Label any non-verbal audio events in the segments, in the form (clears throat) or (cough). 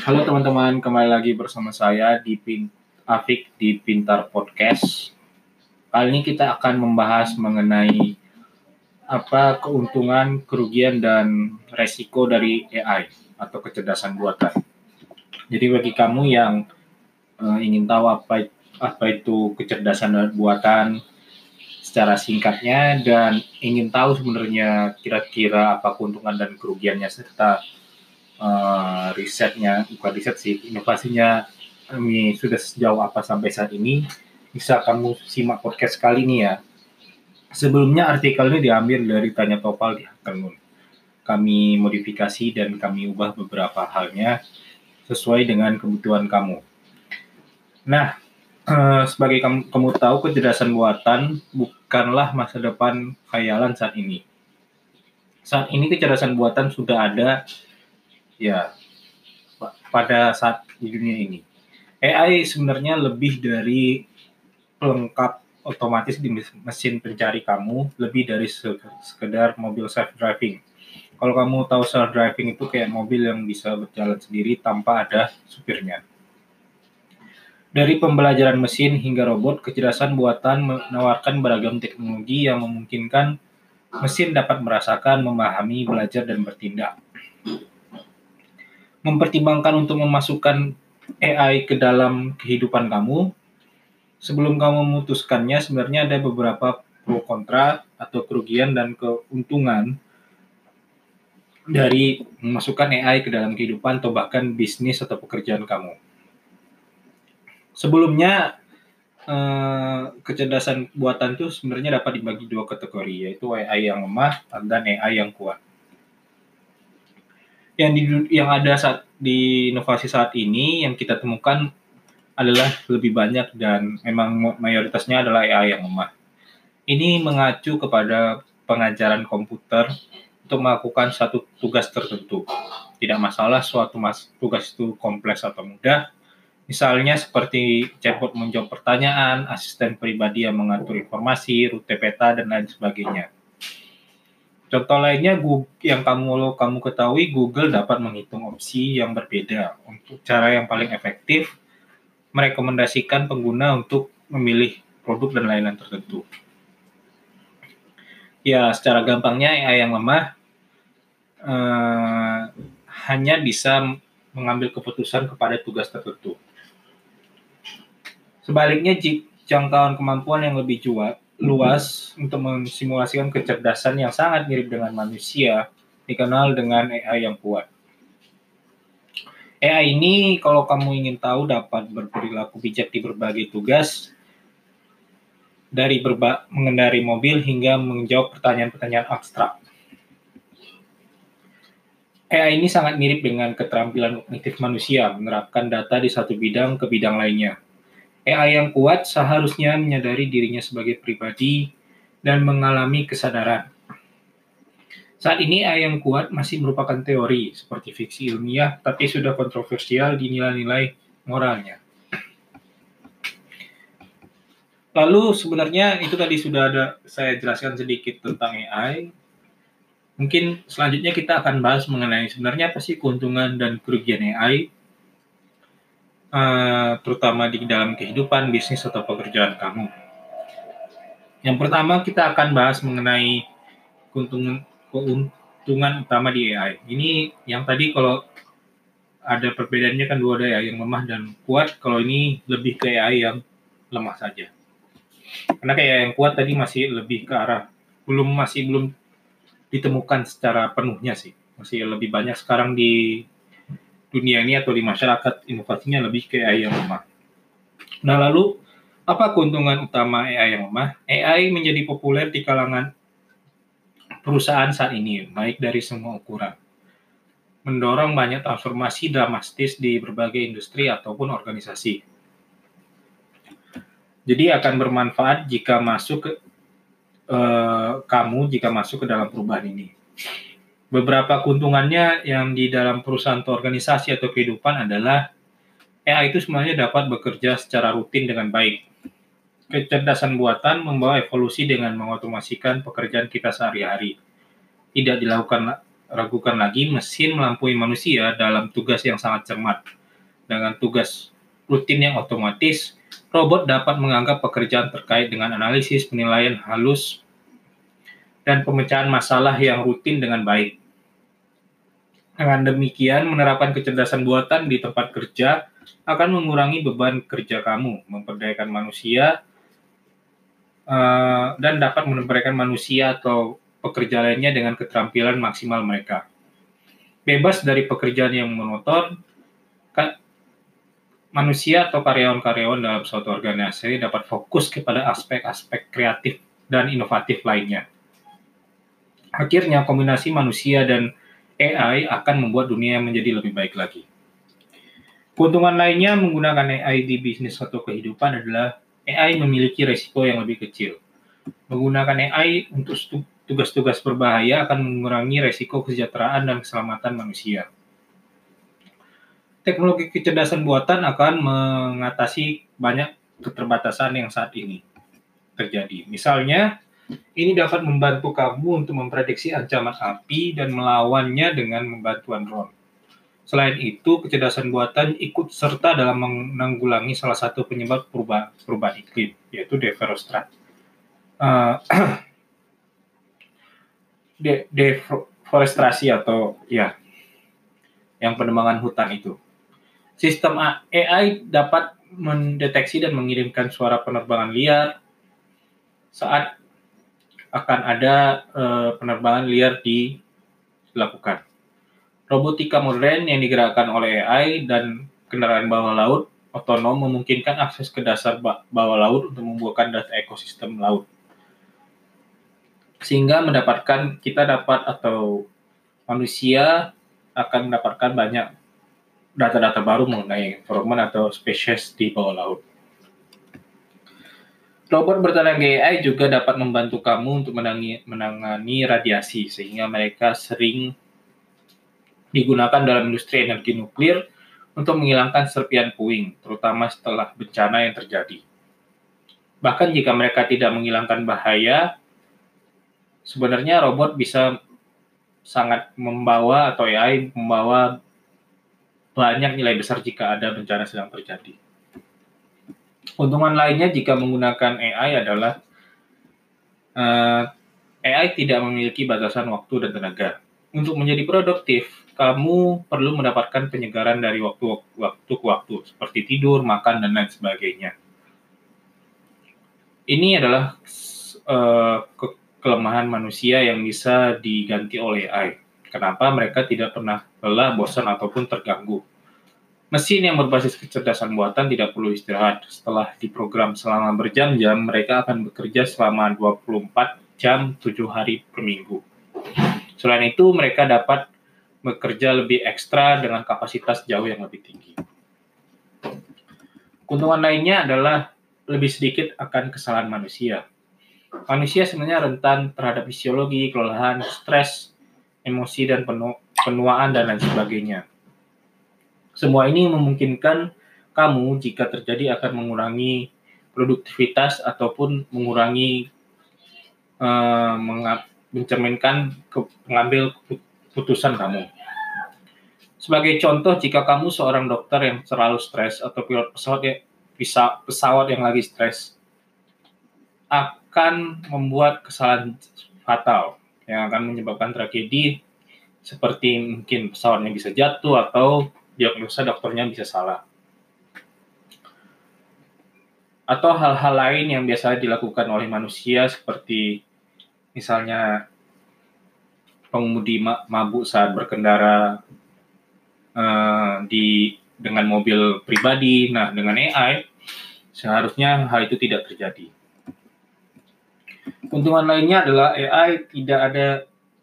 Halo teman-teman, kembali lagi bersama saya di Pin Afik di Pintar Podcast. Kali ini kita akan membahas mengenai apa keuntungan, kerugian dan resiko dari AI atau kecerdasan buatan. Jadi bagi kamu yang uh, ingin tahu apa apa itu kecerdasan buatan secara singkatnya dan ingin tahu sebenarnya kira-kira apa keuntungan dan kerugiannya serta uh, risetnya bukan riset sih inovasinya ini sudah sejauh apa sampai saat ini. Bisa kamu simak podcast kali ini ya. Sebelumnya artikel ini diambil dari tanya topal di Hacker kami modifikasi dan kami ubah beberapa halnya sesuai dengan kebutuhan kamu. Nah uh, sebagai kamu, kamu tahu kecerdasan buatan bukanlah masa depan khayalan saat ini. Saat ini kecerdasan buatan sudah ada ya pada saat di dunia ini. AI sebenarnya lebih dari pelengkap otomatis di mesin pencari kamu, lebih dari sekedar mobil self driving. Kalau kamu tahu self driving itu kayak mobil yang bisa berjalan sendiri tanpa ada supirnya. Dari pembelajaran mesin hingga robot, kecerdasan buatan menawarkan beragam teknologi yang memungkinkan mesin dapat merasakan, memahami, belajar, dan bertindak mempertimbangkan untuk memasukkan AI ke dalam kehidupan kamu, sebelum kamu memutuskannya sebenarnya ada beberapa pro kontra atau kerugian dan keuntungan dari memasukkan AI ke dalam kehidupan atau bahkan bisnis atau pekerjaan kamu. Sebelumnya eh, kecerdasan buatan itu sebenarnya dapat dibagi dua kategori yaitu AI yang lemah dan AI yang kuat yang di yang ada saat di inovasi saat ini yang kita temukan adalah lebih banyak dan memang mayoritasnya adalah AI yang lemah. Ini mengacu kepada pengajaran komputer untuk melakukan satu tugas tertentu. Tidak masalah suatu mas tugas itu kompleks atau mudah. Misalnya seperti chatbot menjawab pertanyaan, asisten pribadi yang mengatur informasi, rute peta, dan lain sebagainya Contoh lainnya yang kamu kamu ketahui Google dapat menghitung opsi yang berbeda untuk cara yang paling efektif merekomendasikan pengguna untuk memilih produk dan layanan tertentu. Ya, secara gampangnya AI yang lemah eh, hanya bisa mengambil keputusan kepada tugas tertentu. Sebaliknya, jangkauan kemampuan yang lebih jual, luas untuk mensimulasikan kecerdasan yang sangat mirip dengan manusia, dikenal dengan AI yang kuat. AI ini kalau kamu ingin tahu dapat berperilaku bijak di berbagai tugas, dari berba mengendari mobil hingga menjawab pertanyaan-pertanyaan abstrak. AI ini sangat mirip dengan keterampilan kognitif manusia, menerapkan data di satu bidang ke bidang lainnya. AI yang kuat seharusnya menyadari dirinya sebagai pribadi dan mengalami kesadaran. Saat ini AI yang kuat masih merupakan teori seperti fiksi ilmiah, tapi sudah kontroversial di nilai-nilai moralnya. Lalu sebenarnya itu tadi sudah ada saya jelaskan sedikit tentang AI. Mungkin selanjutnya kita akan bahas mengenai sebenarnya apa sih keuntungan dan kerugian AI uh, terutama di dalam kehidupan bisnis atau pekerjaan kamu. Yang pertama kita akan bahas mengenai keuntungan keuntungan utama di AI. Ini yang tadi kalau ada perbedaannya kan dua ada AI yang lemah dan kuat. Kalau ini lebih ke AI yang lemah saja. Karena kayak yang kuat tadi masih lebih ke arah belum masih belum ditemukan secara penuhnya sih. Masih lebih banyak sekarang di dunia ini atau di masyarakat inovasinya lebih ke AI yang lemah. Nah lalu apa keuntungan utama AI yang lemah? AI menjadi populer di kalangan perusahaan saat ini, baik dari semua ukuran. Mendorong banyak transformasi dramatis di berbagai industri ataupun organisasi. Jadi akan bermanfaat jika masuk ke eh, kamu jika masuk ke dalam perubahan ini beberapa keuntungannya yang di dalam perusahaan atau organisasi atau kehidupan adalah AI itu sebenarnya dapat bekerja secara rutin dengan baik. Kecerdasan buatan membawa evolusi dengan mengotomasikan pekerjaan kita sehari-hari. Tidak dilakukan ragukan lagi, mesin melampaui manusia dalam tugas yang sangat cermat. Dengan tugas rutin yang otomatis, robot dapat menganggap pekerjaan terkait dengan analisis, penilaian halus, dan pemecahan masalah yang rutin dengan baik. Dengan demikian, menerapkan kecerdasan buatan di tempat kerja akan mengurangi beban kerja kamu, memperdayakan manusia, uh, dan dapat memperdayakan manusia atau pekerja lainnya dengan keterampilan maksimal mereka. Bebas dari pekerjaan yang monoton, manusia atau karyawan-karyawan dalam suatu organisasi dapat fokus kepada aspek-aspek kreatif dan inovatif lainnya. Akhirnya, kombinasi manusia dan AI akan membuat dunia menjadi lebih baik lagi. Keuntungan lainnya menggunakan AI di bisnis atau kehidupan adalah AI memiliki resiko yang lebih kecil. Menggunakan AI untuk tugas-tugas berbahaya akan mengurangi resiko kesejahteraan dan keselamatan manusia teknologi kecerdasan buatan akan mengatasi banyak keterbatasan yang saat ini terjadi. Misalnya, ini dapat membantu kamu untuk memprediksi ancaman api dan melawannya dengan membantuan drone. Selain itu, kecerdasan buatan ikut serta dalam menanggulangi salah satu penyebab perubahan, perubahan iklim, yaitu deforestasi. Uh, (clears throat) de deforestasi atau ya, yang penebangan hutan itu. Sistem AI dapat mendeteksi dan mengirimkan suara penerbangan liar saat akan ada uh, penerbangan liar dilakukan. Robotika modern yang digerakkan oleh AI dan kendaraan bawah laut otonom memungkinkan akses ke dasar bawah laut untuk membuahkan data ekosistem laut. Sehingga mendapatkan kita dapat atau manusia akan mendapatkan banyak data-data baru mengenai environment atau spesies di bawah laut. Robot bertenaga AI juga dapat membantu kamu untuk menangani, menangani radiasi, sehingga mereka sering digunakan dalam industri energi nuklir untuk menghilangkan serpian puing, terutama setelah bencana yang terjadi. Bahkan jika mereka tidak menghilangkan bahaya, sebenarnya robot bisa sangat membawa atau AI membawa banyak nilai besar jika ada bencana sedang terjadi. Keuntungan lainnya jika menggunakan AI adalah uh, eh, AI tidak memiliki batasan waktu dan tenaga. Untuk menjadi produktif, kamu perlu mendapatkan penyegaran dari waktu waktu ke waktu, seperti tidur, makan, dan lain sebagainya. Ini adalah uh, ke kelemahan manusia yang bisa diganti oleh AI. Kenapa mereka tidak pernah lelah, bosan, ataupun terganggu? Mesin yang berbasis kecerdasan buatan tidak perlu istirahat. Setelah diprogram selama berjam-jam, mereka akan bekerja selama 24 jam 7 hari per minggu. Selain itu, mereka dapat bekerja lebih ekstra dengan kapasitas jauh yang lebih tinggi. Keuntungan lainnya adalah lebih sedikit akan kesalahan manusia. Manusia sebenarnya rentan terhadap fisiologi, kelelahan, stres, emosi, dan penuaan, dan lain sebagainya semua ini memungkinkan kamu jika terjadi akan mengurangi produktivitas ataupun mengurangi uh, mencerminkan ke, mengambil keputusan kamu. Sebagai contoh, jika kamu seorang dokter yang terlalu stres atau pilot pesawat yang bisa pesawat yang lagi stres akan membuat kesalahan fatal yang akan menyebabkan tragedi seperti mungkin pesawatnya bisa jatuh atau diagnosa dokternya bisa salah. Atau hal-hal lain yang biasa dilakukan oleh manusia seperti misalnya pengemudi mabuk saat berkendara uh, di dengan mobil pribadi. Nah, dengan AI seharusnya hal itu tidak terjadi. Keuntungan lainnya adalah AI tidak ada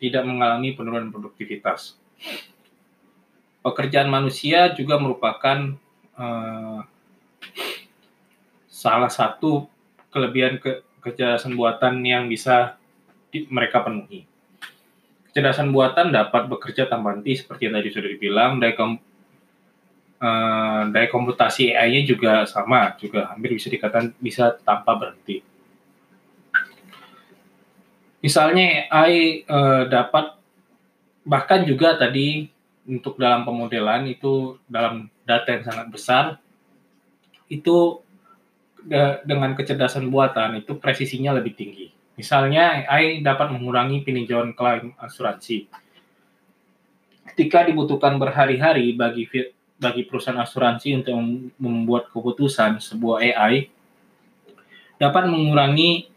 tidak mengalami penurunan produktivitas pekerjaan manusia juga merupakan uh, salah satu kelebihan ke kecerdasan buatan yang bisa di, mereka penuhi. Kecerdasan buatan dapat bekerja tanpa henti seperti yang tadi sudah dibilang. Dari, kom, uh, dari komputasi AI-nya juga sama, juga hampir bisa dikatakan bisa tanpa berhenti. Misalnya AI uh, dapat bahkan juga tadi untuk dalam pemodelan itu dalam data yang sangat besar itu dengan kecerdasan buatan itu presisinya lebih tinggi. Misalnya AI dapat mengurangi peninjauan klaim asuransi. Ketika dibutuhkan berhari-hari bagi bagi perusahaan asuransi untuk membuat keputusan sebuah AI dapat mengurangi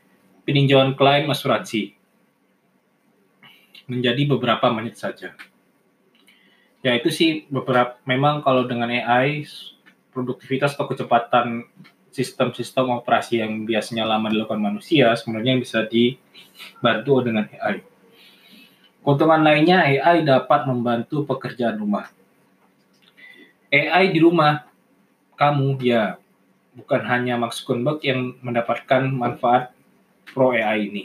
peninjauan klaim asuransi menjadi beberapa menit saja. Ya itu sih beberapa memang kalau dengan AI produktivitas atau kecepatan sistem-sistem operasi yang biasanya lama dilakukan manusia sebenarnya bisa dibantu dengan AI. Keuntungan lainnya AI dapat membantu pekerjaan rumah. AI di rumah kamu ya bukan hanya Zuckerberg yang mendapatkan manfaat pro AI ini.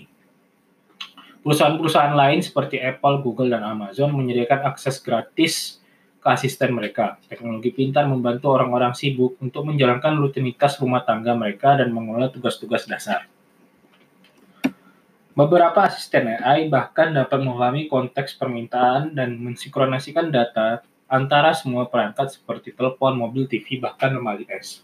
Perusahaan-perusahaan lain seperti Apple, Google, dan Amazon menyediakan akses gratis ke asisten mereka. Teknologi pintar membantu orang-orang sibuk untuk menjalankan rutinitas rumah tangga mereka dan mengelola tugas-tugas dasar. Beberapa asisten AI bahkan dapat memahami konteks permintaan dan mensinkronasikan data antara semua perangkat seperti telepon, mobil, TV, bahkan lemari es.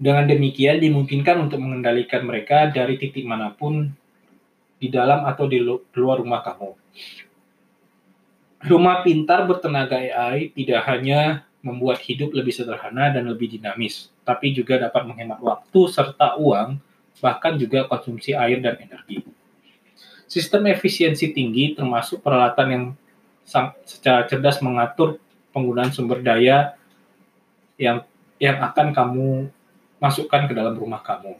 Dengan demikian dimungkinkan untuk mengendalikan mereka dari titik mana pun di dalam atau di luar rumah kamu. Rumah pintar bertenaga AI tidak hanya membuat hidup lebih sederhana dan lebih dinamis, tapi juga dapat menghemat waktu serta uang, bahkan juga konsumsi air dan energi. Sistem efisiensi tinggi termasuk peralatan yang secara cerdas mengatur penggunaan sumber daya yang yang akan kamu masukkan ke dalam rumah kamu.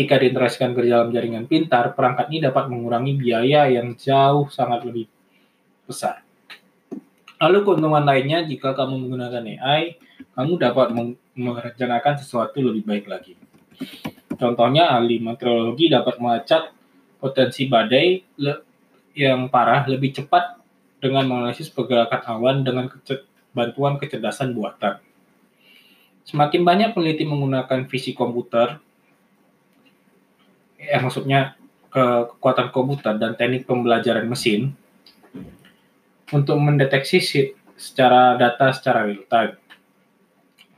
Ketika diintegrasikan ke dalam jaringan pintar, perangkat ini dapat mengurangi biaya yang jauh sangat lebih besar. Lalu keuntungan lainnya jika kamu menggunakan AI, kamu dapat merencanakan sesuatu lebih baik lagi. Contohnya, ahli meteorologi dapat melacak potensi badai yang parah lebih cepat dengan menganalisis pergerakan awan dengan bantuan kecerdasan buatan. Semakin banyak peneliti menggunakan visi komputer, ya maksudnya ke kekuatan komputer dan teknik pembelajaran mesin untuk mendeteksi secara data secara real time.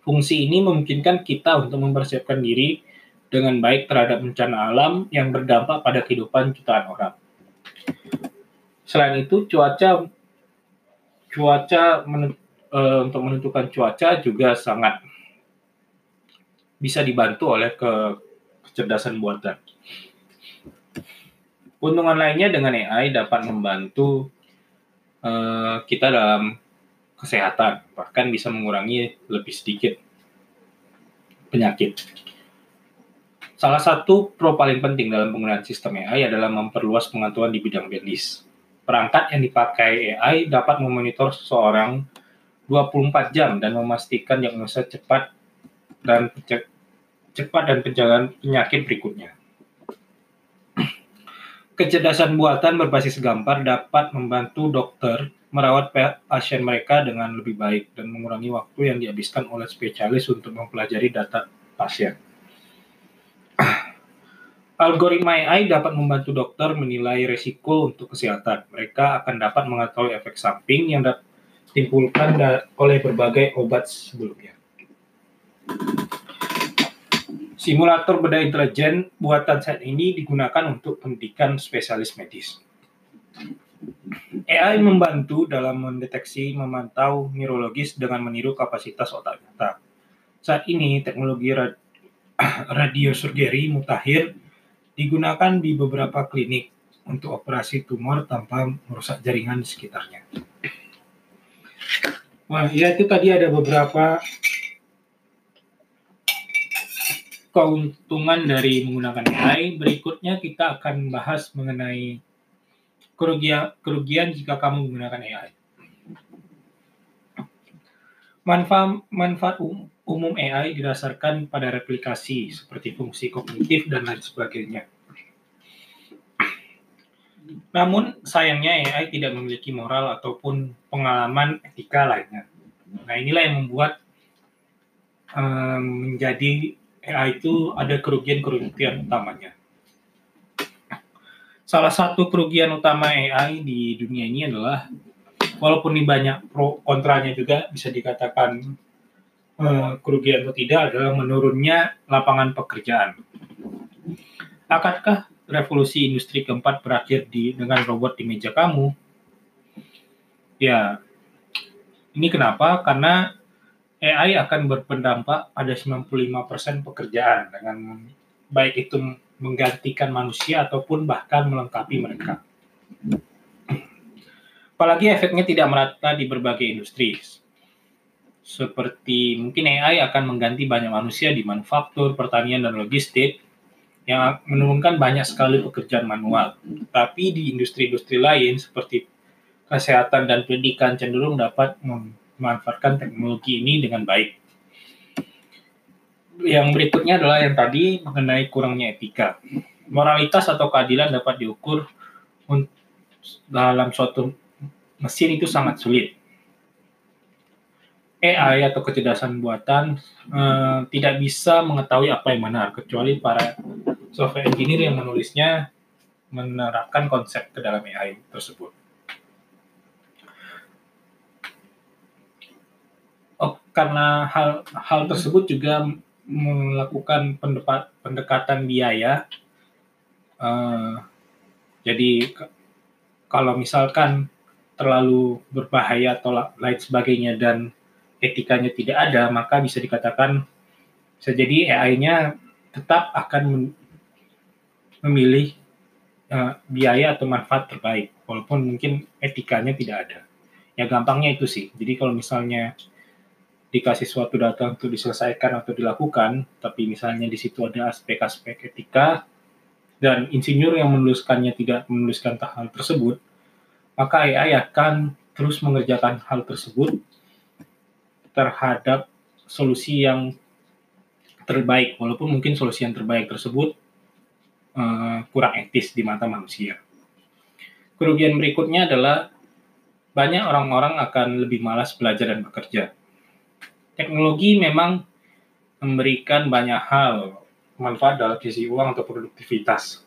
Fungsi ini memungkinkan kita untuk mempersiapkan diri dengan baik terhadap bencana alam yang berdampak pada kehidupan jutaan orang. Selain itu, cuaca cuaca men, e, untuk menentukan cuaca juga sangat bisa dibantu oleh ke kecerdasan buatan. Keuntungan lainnya dengan AI dapat membantu uh, kita dalam kesehatan, bahkan bisa mengurangi lebih sedikit penyakit. Salah satu pro paling penting dalam penggunaan sistem AI adalah memperluas pengetahuan di bidang medis. Perangkat yang dipakai AI dapat memonitor seseorang 24 jam dan memastikan diagnosa cepat dan cepat dan penjagaan penyakit berikutnya. (clears throat) Kecerdasan buatan berbasis gambar dapat membantu dokter merawat pasien mereka dengan lebih baik dan mengurangi waktu yang dihabiskan oleh spesialis untuk mempelajari data pasien. (clears throat) Algoritma AI dapat membantu dokter menilai risiko untuk kesehatan. Mereka akan dapat mengetahui efek samping yang ditimbulkan oleh berbagai obat sebelumnya. Simulator benda intelijen buatan saat ini digunakan untuk pendidikan spesialis medis. AI membantu dalam mendeteksi, memantau neurologis dengan meniru kapasitas otak kita. Saat ini, teknologi (clears throat) radiosurgery mutakhir digunakan di beberapa klinik untuk operasi tumor tanpa merusak jaringan di sekitarnya. Wah, ya itu tadi ada beberapa keuntungan dari menggunakan AI. Berikutnya kita akan membahas mengenai kerugian, kerugian jika kamu menggunakan AI. Manfaat, manfaat um, umum AI didasarkan pada replikasi seperti fungsi kognitif dan lain sebagainya. Namun sayangnya AI tidak memiliki moral ataupun pengalaman etika lainnya. Nah inilah yang membuat um, menjadi AI itu ada kerugian-kerugian utamanya. salah satu kerugian utama AI di dunia ini adalah walaupun ini banyak pro kontranya juga bisa dikatakan uh, kerugian atau tidak adalah menurunnya lapangan pekerjaan. Akankah revolusi industri keempat berakhir di dengan robot di meja kamu? Ya, ini kenapa? Karena AI akan berpendampak pada 95% pekerjaan dengan baik itu menggantikan manusia ataupun bahkan melengkapi mereka. Apalagi efeknya tidak merata di berbagai industri. Seperti mungkin AI akan mengganti banyak manusia di manufaktur, pertanian, dan logistik yang menurunkan banyak sekali pekerjaan manual. Tapi di industri-industri lain seperti kesehatan dan pendidikan cenderung dapat memanfaatkan teknologi ini dengan baik. Yang berikutnya adalah yang tadi mengenai kurangnya etika. Moralitas atau keadilan dapat diukur dalam suatu mesin itu sangat sulit. AI atau kecerdasan buatan eh, tidak bisa mengetahui apa yang benar kecuali para software engineer yang menulisnya menerapkan konsep ke dalam AI tersebut. Karena hal hal tersebut juga melakukan pendepat, pendekatan biaya. Uh, jadi kalau misalkan terlalu berbahaya atau lain sebagainya dan etikanya tidak ada, maka bisa dikatakan bisa jadi AI-nya tetap akan memilih uh, biaya atau manfaat terbaik, walaupun mungkin etikanya tidak ada. Ya gampangnya itu sih. Jadi kalau misalnya dikasih suatu data untuk diselesaikan atau dilakukan, tapi misalnya di situ ada aspek-aspek etika dan insinyur yang menuliskannya tidak menuliskan hal tersebut, maka AI akan terus mengerjakan hal tersebut terhadap solusi yang terbaik, walaupun mungkin solusi yang terbaik tersebut uh, kurang etis di mata manusia. Kerugian berikutnya adalah banyak orang-orang akan lebih malas belajar dan bekerja teknologi memang memberikan banyak hal manfaat dalam sisi uang atau produktivitas.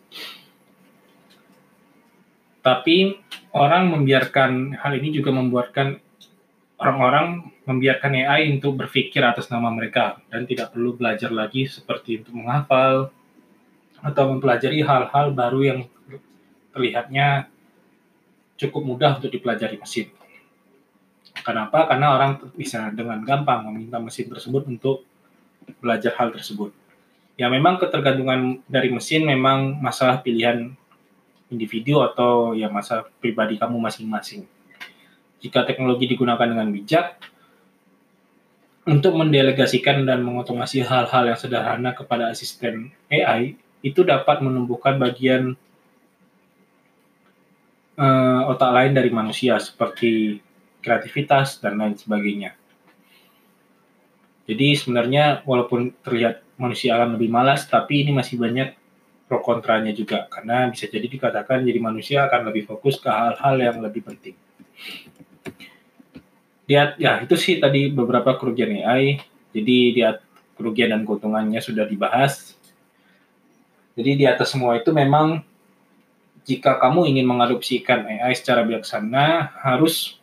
Tapi orang membiarkan hal ini juga membuatkan orang-orang membiarkan AI untuk berpikir atas nama mereka dan tidak perlu belajar lagi seperti untuk menghafal atau mempelajari hal-hal baru yang terlihatnya cukup mudah untuk dipelajari mesin. Kenapa? Karena orang bisa dengan gampang meminta mesin tersebut untuk belajar hal tersebut. Ya memang ketergantungan dari mesin memang masalah pilihan individu atau ya masalah pribadi kamu masing-masing. Jika teknologi digunakan dengan bijak untuk mendelegasikan dan mengotomasi hal-hal yang sederhana kepada asisten AI, itu dapat menumbuhkan bagian uh, otak lain dari manusia seperti kreativitas, dan lain sebagainya. Jadi sebenarnya walaupun terlihat manusia akan lebih malas, tapi ini masih banyak pro kontranya juga karena bisa jadi dikatakan jadi manusia akan lebih fokus ke hal-hal yang lebih penting. Lihat ya itu sih tadi beberapa kerugian AI. Jadi lihat kerugian dan keuntungannya sudah dibahas. Jadi di atas semua itu memang jika kamu ingin mengadopsikan AI secara bijaksana harus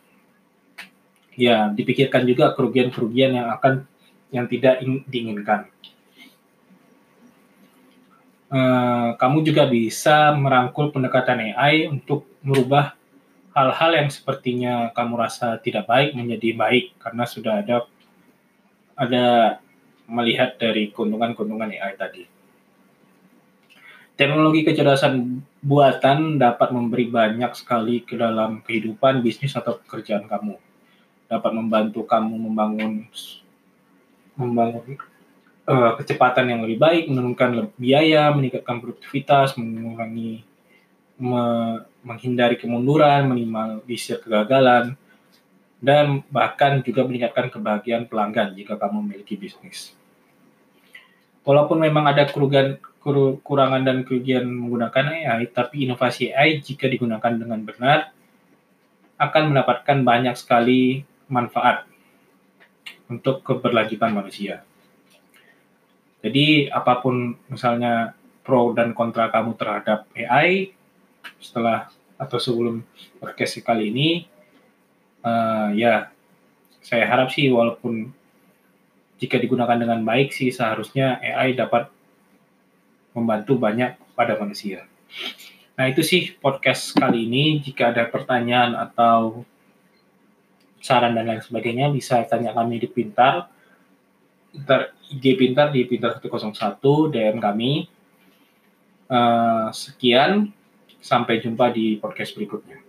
ya dipikirkan juga kerugian-kerugian yang akan yang tidak diinginkan. Uh, kamu juga bisa merangkul pendekatan AI untuk merubah hal-hal yang sepertinya kamu rasa tidak baik menjadi baik karena sudah ada ada melihat dari keuntungan-keuntungan AI tadi. Teknologi kecerdasan buatan dapat memberi banyak sekali ke dalam kehidupan, bisnis, atau pekerjaan kamu dapat membantu kamu membangun membangun uh, kecepatan yang lebih baik, menurunkan biaya, meningkatkan produktivitas, mengurangi me, menghindari kemunduran, minimalisir kegagalan, dan bahkan juga meningkatkan kebahagiaan pelanggan jika kamu memiliki bisnis. Walaupun memang ada kerugian kekurangan dan kerugian menggunakan AI, tapi inovasi AI jika digunakan dengan benar akan mendapatkan banyak sekali manfaat untuk keberlanjutan manusia. Jadi apa pun misalnya pro dan kontra kamu terhadap AI, setelah atau sebelum podcast kali ini uh, ya saya harap sih walaupun jika digunakan dengan baik sih seharusnya AI dapat membantu banyak pada manusia. Nah itu sih podcast kali ini. Jika ada pertanyaan atau saran dan lain sebagainya bisa tanya kami di Pintar. Pintar IG Pintar di Pintar 101 DM kami. Uh, sekian, sampai jumpa di podcast berikutnya.